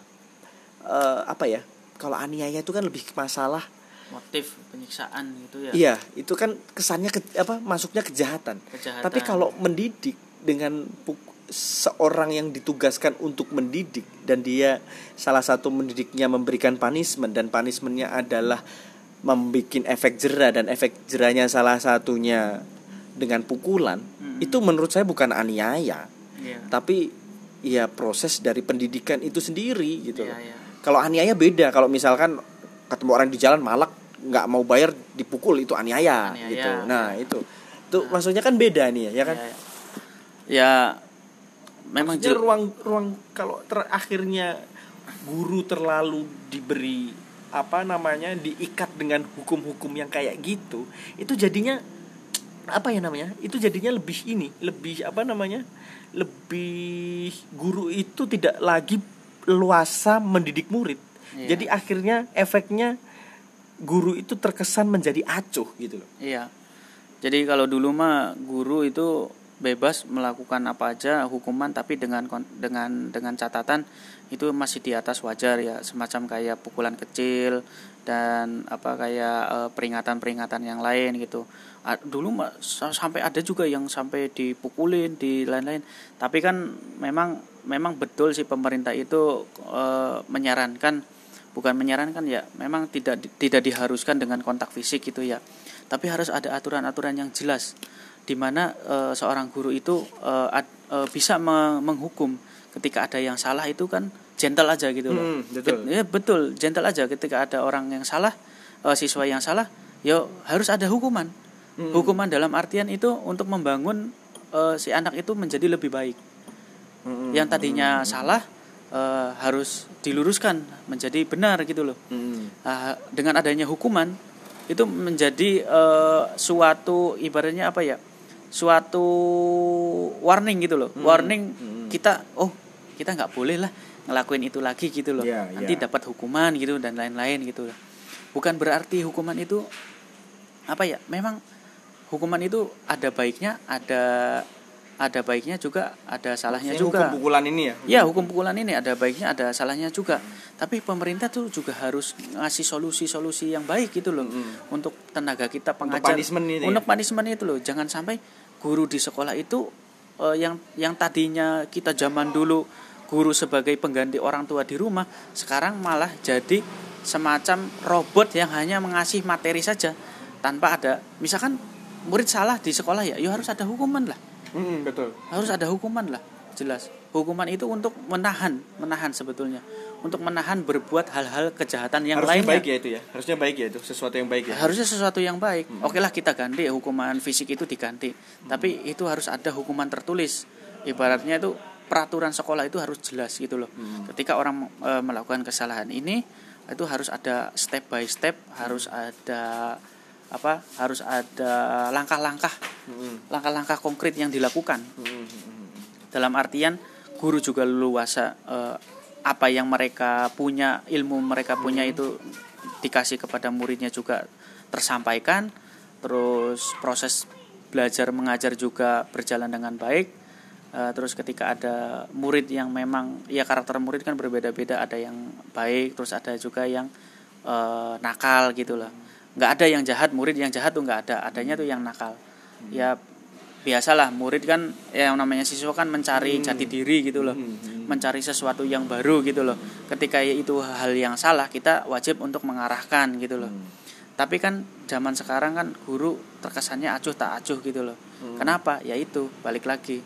eh, apa ya? Kalau aniaya itu kan lebih ke masalah motif penyiksaan gitu ya iya, itu kan kesannya ke, apa masuknya kejahatan. kejahatan Tapi kalau mendidik dengan puk- seorang yang ditugaskan untuk mendidik dan dia salah satu mendidiknya memberikan punishment dan punishmentnya adalah membuat efek jera dan efek jeranya salah satunya dengan pukulan Mm-mm. itu menurut saya bukan aniaya Iya. tapi ya proses dari pendidikan itu sendiri gitu Iya, loh. Kalau aniaya beda kalau misalkan ketemu orang di jalan malak nggak mau bayar dipukul itu aniaya, Aniaya, gitu. Nah, itu. Itu maksudnya kan beda nih ya, ya kan? Ya, ya memang Maksudnya jel- ruang ruang kalau terakhirnya guru terlalu diberi apa namanya diikat dengan hukum-hukum yang kayak gitu, itu jadinya apa ya namanya? Itu jadinya lebih ini, lebih apa namanya? Lebih guru itu tidak lagi luasa mendidik murid. Iya. Jadi akhirnya efeknya guru itu terkesan menjadi acuh gitu loh. Iya. Jadi kalau dulu mah guru itu bebas melakukan apa aja hukuman tapi dengan dengan dengan catatan itu masih di atas wajar ya semacam kayak pukulan kecil dan apa kayak eh, peringatan-peringatan yang lain gitu. Dulu sampai ada juga yang sampai dipukulin di lain-lain. Tapi kan memang memang betul sih pemerintah itu eh, menyarankan bukan menyarankan ya memang tidak tidak diharuskan dengan kontak fisik gitu ya tapi harus ada aturan-aturan yang jelas di mana eh, seorang guru itu eh, ad- eh, bisa me- menghukum ketika ada yang salah itu kan gentle aja gitu loh Hmm, betul. Ya, betul gentle aja ketika ada orang yang salah eh, siswa yang salah yo harus ada hukuman Hmm. hukuman dalam artian itu untuk membangun eh, si anak itu menjadi lebih baik Hmm, yang tadinya salah eh, harus diluruskan menjadi benar gitu loh. Hmm. Nah, dengan adanya hukuman itu menjadi eh, suatu ibaratnya apa ya? Suatu warning gitu loh. Warning kita oh kita nggak boleh lah ngelakuin itu lagi gitu loh. Iya, Nanti iya. dapat hukuman gitu dan lain-lain gitu loh. Bukan berarti hukuman itu apa ya? Memang hukuman itu ada baiknya, ada ada baiknya juga, ada salahnya juga. hukum pukulan ini ya. Ya hukum pukulan ini ada baiknya ada salahnya juga. Tapi pemerintah tuh juga harus ngasih solusi-solusi yang baik gitu loh Mm-mm. untuk tenaga kita Untuk pengajar. punishment ini ya? Untuk punishment itu loh. Jangan sampai guru di sekolah itu eh, yang yang tadinya kita zaman dulu guru sebagai pengganti orang tua di rumah, sekarang malah jadi semacam robot yang hanya mengasih materi saja tanpa ada misalkan murid salah di sekolah ya, ya harus ada hukuman lah. Hmm, betul. harus ada hukuman lah jelas. Hukuman itu untuk menahan menahan sebetulnya. Untuk menahan berbuat hal-hal kejahatan yang Harusnya lainnya. baik ya itu ya. Harusnya baik ya itu, sesuatu yang baik ya. harusnya sesuatu yang baik. Oke lah kita ganti hukuman fisik itu diganti. Tapi itu harus ada hukuman tertulis. Ibaratnya itu peraturan sekolah itu harus jelas gitu loh. Ketika orang e, melakukan kesalahan ini itu harus ada step by step harus ada apa harus ada langkah-langkah Hmm. langkah-langkah konkret yang dilakukan. Hmm, hmm, dalam artian guru juga leluasa eh, apa yang mereka punya ilmu mereka punya itu dikasih kepada muridnya juga tersampaikan. Terus proses belajar mengajar juga berjalan dengan baik. Uh, terus ketika ada murid yang memang ya karakter murid kan berbeda-beda. Ada yang baik terus ada juga yang uh, nakal gitu lah nggak ada yang jahat murid yang jahat tuh nggak ada adanya tuh yang nakal hmm. ya biasalah murid kan ya, yang namanya siswa kan mencari hmm. jati diri gitu loh hmm. hmm. mencari sesuatu yang baru gitu loh ketika itu hal yang salah kita wajib untuk mengarahkan gitu loh hmm. tapi kan zaman sekarang kan guru terkesannya acuh tak acuh gitu loh hmm. kenapa ya itu balik lagi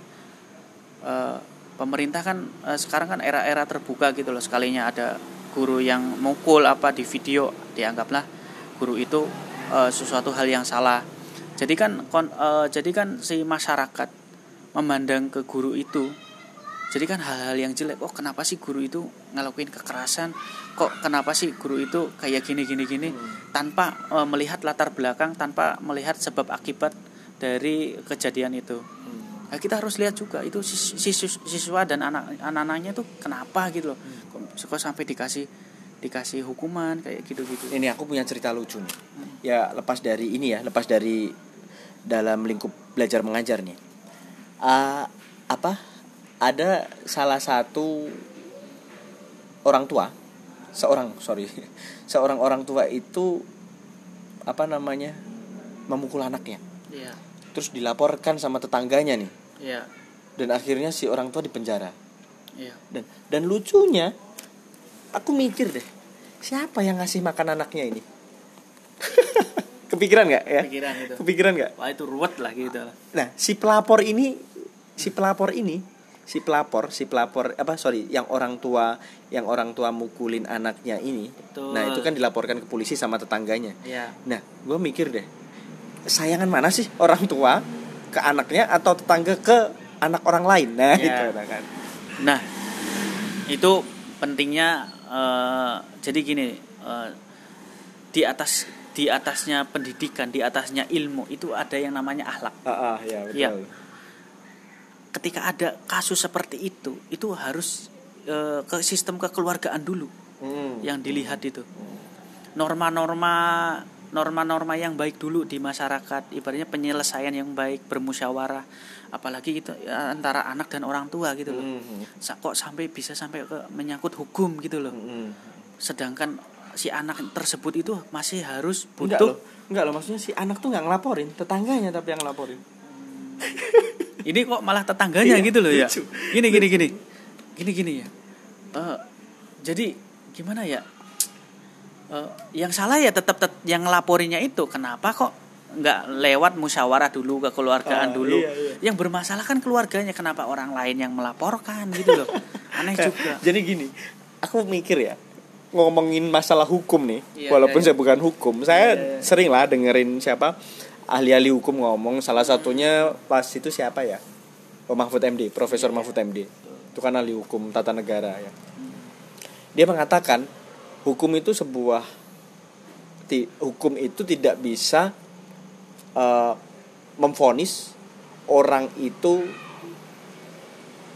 uh, pemerintah kan uh, sekarang kan era-era terbuka gitu loh sekalinya ada guru yang mukul apa di video dianggaplah guru itu uh, sesuatu hal yang salah jadi kan kon, uh, jadi kan si masyarakat memandang ke guru itu jadi kan hal-hal yang jelek oh kenapa sih guru itu ngelakuin kekerasan kok kenapa sih guru itu kayak gini gini gini hmm. tanpa uh, melihat latar belakang tanpa melihat sebab akibat dari kejadian itu Nah, kita harus lihat juga itu siswa, siswa dan anak anak-anaknya tuh kenapa gitu loh. Hmm. Kok, sampai dikasih dikasih hukuman kayak gitu-gitu. Ini aku punya cerita lucu nih. Hmm. Ya lepas dari ini ya, lepas dari dalam lingkup belajar mengajar nih. Uh, apa? Ada salah satu orang tua, seorang sorry, seorang orang tua itu apa namanya memukul anaknya. Yeah. Terus dilaporkan sama tetangganya nih Iya. Dan akhirnya si orang tua dipenjara. Iya. Dan dan lucunya aku mikir deh, siapa yang ngasih makan anaknya ini? Kepikiran nggak ya? Kepikiran itu. Kepikiran nggak? Wah itu ruwet lah gitu. Nah si pelapor ini, si pelapor ini, si pelapor, si pelapor apa sorry, yang orang tua, yang orang tua mukulin anaknya ini. Betul. Nah itu kan dilaporkan ke polisi sama tetangganya. Iya. Nah gue mikir deh, sayangan mana sih orang tua ke anaknya atau tetangga ke anak orang lain nah ya. itu nah, kan nah itu pentingnya uh, jadi gini uh, di atas di atasnya pendidikan di atasnya ilmu itu ada yang namanya akhlak uh, uh, ya, betul. ya ketika ada kasus seperti itu itu harus uh, ke sistem kekeluargaan dulu hmm. yang dilihat itu norma-norma norma-norma yang baik dulu di masyarakat ibaratnya penyelesaian yang baik bermusyawarah apalagi itu ya, antara anak dan orang tua gitu loh. Mm-hmm. kok sampai bisa sampai ke menyangkut hukum gitu loh. Mm-hmm. sedangkan si anak tersebut itu masih harus butuh enggak loh, enggak loh. Maksudnya si anak tuh nggak ngelaporin tetangganya tapi yang ngelaporin. Hmm. ini kok malah tetangganya iya, gitu loh ya? gini gini gini. Gini gini ya. Uh, jadi gimana ya? Uh, yang salah ya tetap tet yang laporinya itu. Kenapa kok nggak lewat musyawarah dulu ke keluargaan uh, dulu. iya, iya. yang bermasalah kan keluarganya kenapa orang lain yang melaporkan gitu loh. Aneh juga. jadi gini aku mikir ya ngomongin masalah hukum nih iya, walaupun iya, iya. saya bukan hukum saya iya, iya. sering lah dengerin siapa ahli-ahli hukum ngomong salah satunya pas itu siapa ya? Oh, Mahfud MD Profesor iya, Mahfud MD itu kan ahli hukum tata negara ya. Dia mengatakan hukum itu sebuah ti, hukum itu tidak bisa uh, memfonis orang itu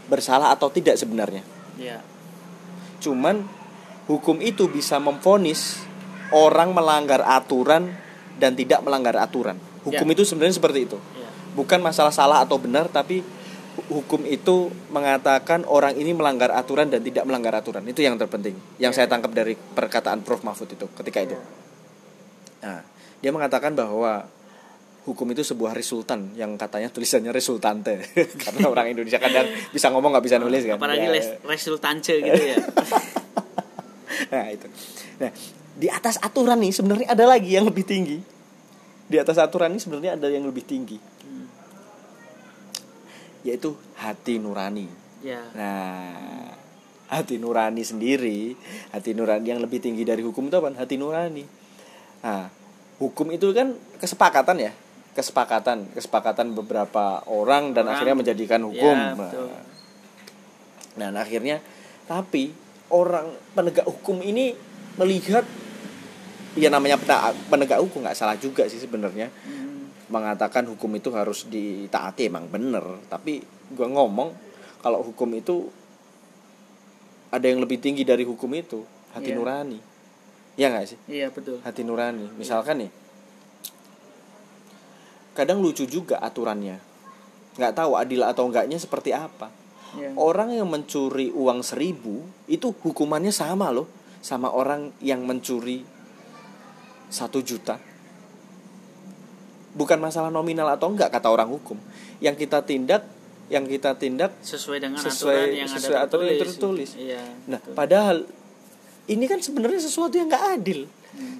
bersalah atau tidak sebenarnya. Ya. Cuman hukum itu bisa memfonis orang melanggar aturan dan tidak melanggar aturan. Hukum ya. itu sebenarnya seperti itu. Ya. Bukan masalah salah atau benar tapi hukum itu mengatakan orang ini melanggar aturan dan tidak melanggar aturan itu yang terpenting yang yeah. saya tangkap dari perkataan Prof Mahfud itu ketika itu nah dia mengatakan bahwa hukum itu sebuah resultan yang katanya tulisannya resultante karena orang Indonesia kadang bisa ngomong nggak bisa nulis kan apalagi ya. resultance gitu ya nah itu nah di atas aturan nih sebenarnya ada lagi yang lebih tinggi di atas aturan ini sebenarnya ada yang lebih tinggi yaitu hati nurani. Ya. Nah, hati nurani sendiri, hati nurani yang lebih tinggi dari hukum itu apa? Hati nurani. Nah, hukum itu kan kesepakatan ya, kesepakatan, kesepakatan beberapa orang dan orang. akhirnya menjadikan hukum. Ya, betul. Nah, nah, akhirnya tapi orang penegak hukum ini melihat ya namanya penegak hukum nggak salah juga sih sebenarnya. Hmm mengatakan hukum itu harus ditaati emang bener tapi gue ngomong kalau hukum itu ada yang lebih tinggi dari hukum itu hati yeah. nurani ya nggak sih iya betul hati nurani misalkan nih kadang lucu juga aturannya nggak tahu adil atau enggaknya seperti apa Iya. orang yang mencuri uang seribu itu hukumannya sama loh sama orang yang mencuri satu juta bukan masalah nominal atau enggak kata orang hukum yang kita tindak yang kita tindak sesuai dengan Sesuai- aturan yang sesuai ada aturan yang tertulis. tertulis. Iya. nah betul. padahal ini kan sebenarnya sesuatu yang nggak adil Hmm.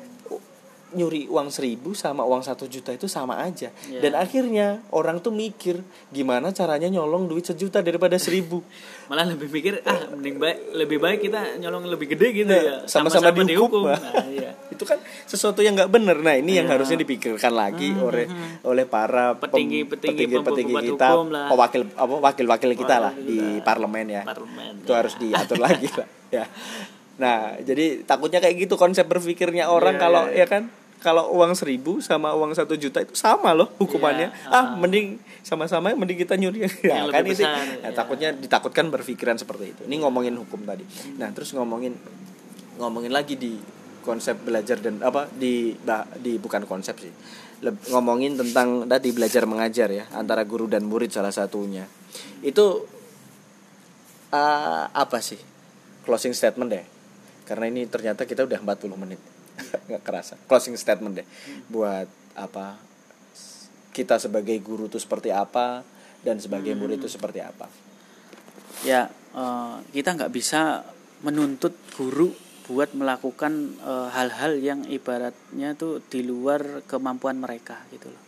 Nyuri uang seribu sama uang satu juta itu sama aja Ya. dan akhirnya orang tuh mikir gimana caranya nyolong duit sejuta daripada seribu malah lebih mikir ah mending baik lebih baik kita nyolong lebih gede gitu Nah, ya sama-sama dihukum. nah, iya. itu kan sesuatu yang nggak bener nah ini yang Ya. harusnya dipikirkan lagi Hmm, oleh hmm. oleh para pem- Petinggi-petinggi, petinggi-petinggi pembuat kita lah. pewakil apa wakil-wakil kita lah Wakil di kita. parlemen ya parlemen itu ya. harus diatur lagi lah ya nah jadi takutnya kayak gitu konsep berpikirnya orang Iya, kalau iya, iya. ya kan? Kalau uang seribu sama uang satu juta itu sama loh hukumannya. Iya, ah ah. mending sama-sama mending kita nyuri. Ya kan itu. besar, ya, iya. takutnya ditakutkan berpikiran seperti itu. Ini ngomongin hukum tadi. Nah terus ngomongin ngomongin lagi di konsep belajar dan apa di bah- di bukan konsep sih. Leb- ngomongin tentang tadi belajar mengajar ya antara guru dan murid salah satunya. Itu eh, apa sih? Closing statement deh karena ini ternyata kita udah 40 menit. Nggak kerasa. Closing statement deh. Buat apa kita sebagai guru itu seperti apa dan sebagai murid itu seperti apa. Ya eh, kita nggak bisa menuntut guru buat melakukan eh, hal-hal yang ibaratnya tuh di luar kemampuan mereka gitu loh.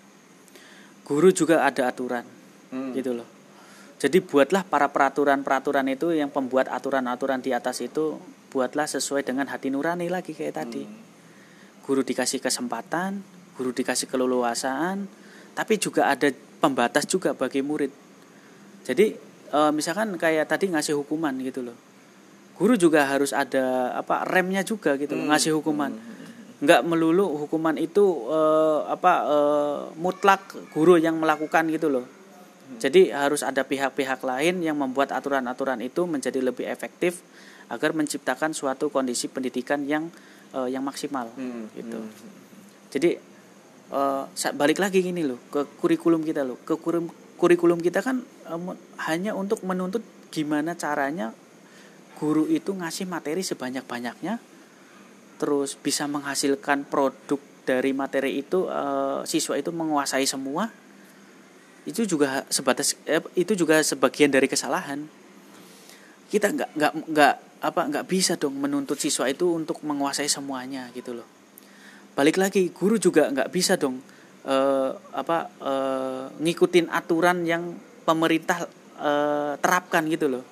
Guru juga ada aturan Hmm. gitu loh. Jadi buatlah para peraturan-peraturan itu yang pembuat aturan-aturan di atas itu buatlah sesuai dengan hati nurani lagi kayak tadi. Guru dikasih kesempatan guru dikasih keleluasaan tapi juga ada pembatas juga bagi murid. Jadi eh, misalkan kayak tadi ngasih hukuman gitu loh. Guru juga harus ada apa remnya juga gitu loh ngasih hukuman. Nggak melulu hukuman itu eh, apa eh, mutlak guru yang melakukan gitu loh. Jadi harus ada pihak-pihak lain yang membuat aturan-aturan itu menjadi lebih efektif agar menciptakan suatu kondisi pendidikan yang eh, yang maksimal Hmm, gitu. hmm. jadi sa- balik lagi gini loh ke kurikulum kita loh. Ke kurim- kurikulum kita kan mu- hanya untuk menuntut gimana caranya guru itu ngasih materi sebanyak-banyaknya terus bisa menghasilkan produk dari materi itu eh, siswa itu menguasai semua itu juga sebatas eh, itu juga sebagian dari kesalahan. Kita nggak nggak nggak apa nggak bisa dong menuntut siswa itu untuk menguasai semuanya gitu loh balik lagi guru juga nggak bisa dong eh, apa eh, ngikutin aturan yang pemerintah eh, terapkan gitu loh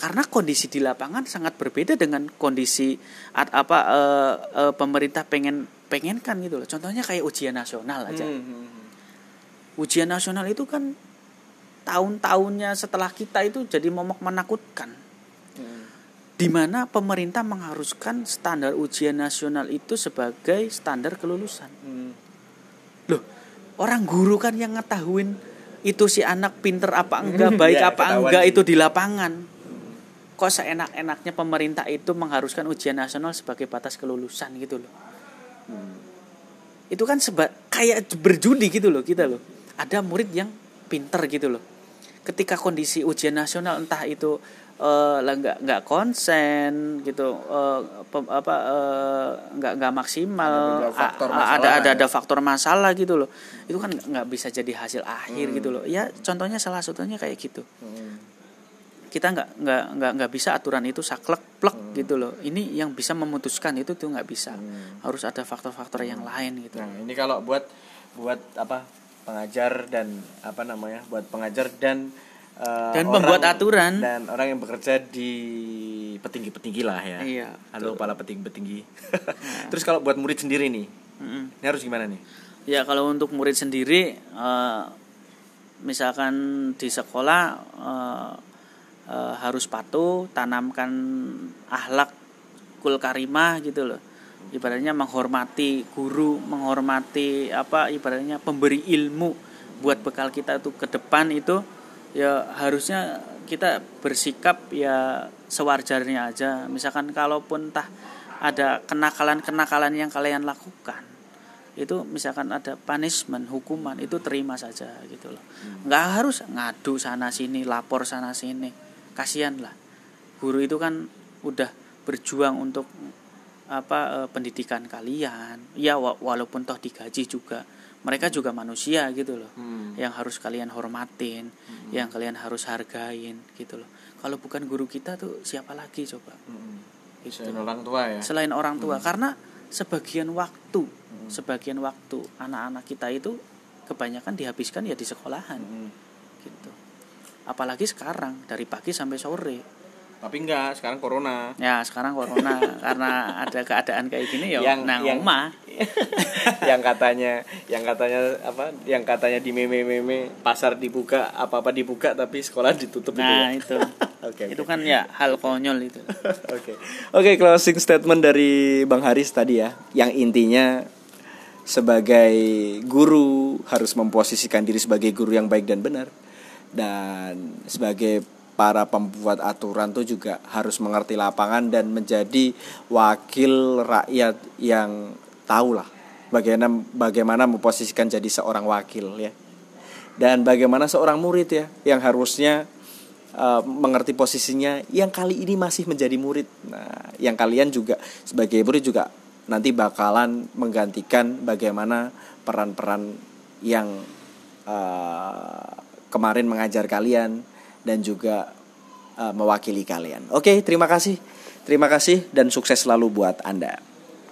karena kondisi di lapangan sangat berbeda dengan kondisi at, apa eh, eh, pemerintah pengen pengenkan gitu loh contohnya kayak ujian nasional aja Hmm, hmm, hmm. ujian nasional itu kan tahun-tahunnya setelah kita itu jadi momok menakutkan. Di mana pemerintah mengharuskan standar ujian nasional itu sebagai standar kelulusan. Hmm. Loh, orang guru kan yang ngetahuin itu si anak pinter apa enggak, baik Ya, apa ketahuan enggak itu di lapangan. Kok seenak-enaknya pemerintah itu mengharuskan ujian nasional sebagai batas kelulusan gitu loh. Itu kan seba kayak berjudi gitu loh kita loh. Ada murid yang pinter gitu loh. Ketika kondisi ujian nasional entah itu eh, lah nggak nggak konsen gitu eh, pem- apa eh, nggak nggak maksimal Ada faktor A- ada ada ya. ada faktor masalah gitu loh itu kan nggak- nggak bisa jadi hasil akhir Hmm. gitu loh ya contohnya salah satunya kayak gitu Hmm. kita nggak nggak nggak nggak bisa aturan itu saklek plek Hmm. gitu loh ini yang bisa memutuskan itu tuh nggak bisa Hmm. harus ada faktor-faktor yang lain gitu Nah, ini kalau buat buat apa pengajar dan apa namanya buat pengajar dan eh, Dan orang- pembuat aturan. dan orang yang bekerja di petinggi-petinggi lah ya. Iya, Halo para petinggi-petinggi. Terus kalau buat murid sendiri nih, Mm-mm. ini harus gimana nih? ya kalau untuk murid sendiri eh, misalkan di sekolah eh, eh, harus patuh tanamkan ahlak kul karimah gitu loh ibaratnya menghormati guru menghormati apa ibaratnya pemberi ilmu buat bekal kita tuh ke depan itu ya harusnya kita bersikap ya sewajarnya aja. Misalkan kalaupun tah ada kenakalan-kenakalan yang kalian lakukan itu misalkan ada punishment hukuman itu terima saja gitu loh. Nggak harus ngadu sana sini lapor sana sini. Kasihan lah. Guru itu kan udah berjuang untuk apa eh, pendidikan kalian. Ya walaupun toh digaji juga mereka juga manusia gitu loh hmm. yang harus kalian hormatin hmm. yang kalian harus hargain gitu loh kalau bukan guru kita tuh siapa lagi coba hmm. itu selain orang tua ya selain orang tua hmm. karena sebagian waktu hmm. sebagian waktu anak-anak kita itu kebanyakan dihabiskan ya di sekolahan hmm. gitu apalagi sekarang dari pagi sampai sore tapi enggak sekarang corona. Ya sekarang corona. Karena ada keadaan kayak gini ya yang, nah yang, rumah yang katanya yang katanya apa yang katanya di meme meme pasar dibuka apa apa dibuka tapi sekolah ditutup nah itu, ya? itu. okay, itu kan ya hal konyol itu. Oke. Oke okay, closing statement dari bang Haris tadi ya. Yang intinya sebagai guru harus memposisikan diri sebagai guru yang baik dan benar. Dan sebagai para pembuat aturan tuh juga harus mengerti lapangan dan menjadi wakil rakyat yang tahu lah bagaimana bagaimana memposisikan jadi seorang wakil ya. Dan bagaimana seorang murid ya yang harusnya uh, mengerti posisinya yang kali ini masih menjadi murid. Nah yang kalian juga sebagai murid juga nanti bakalan menggantikan bagaimana peran-peran yang uh, kemarin mengajar kalian dan juga uh, mewakili kalian. Oke, terima kasih. Terima kasih dan sukses selalu buat Anda.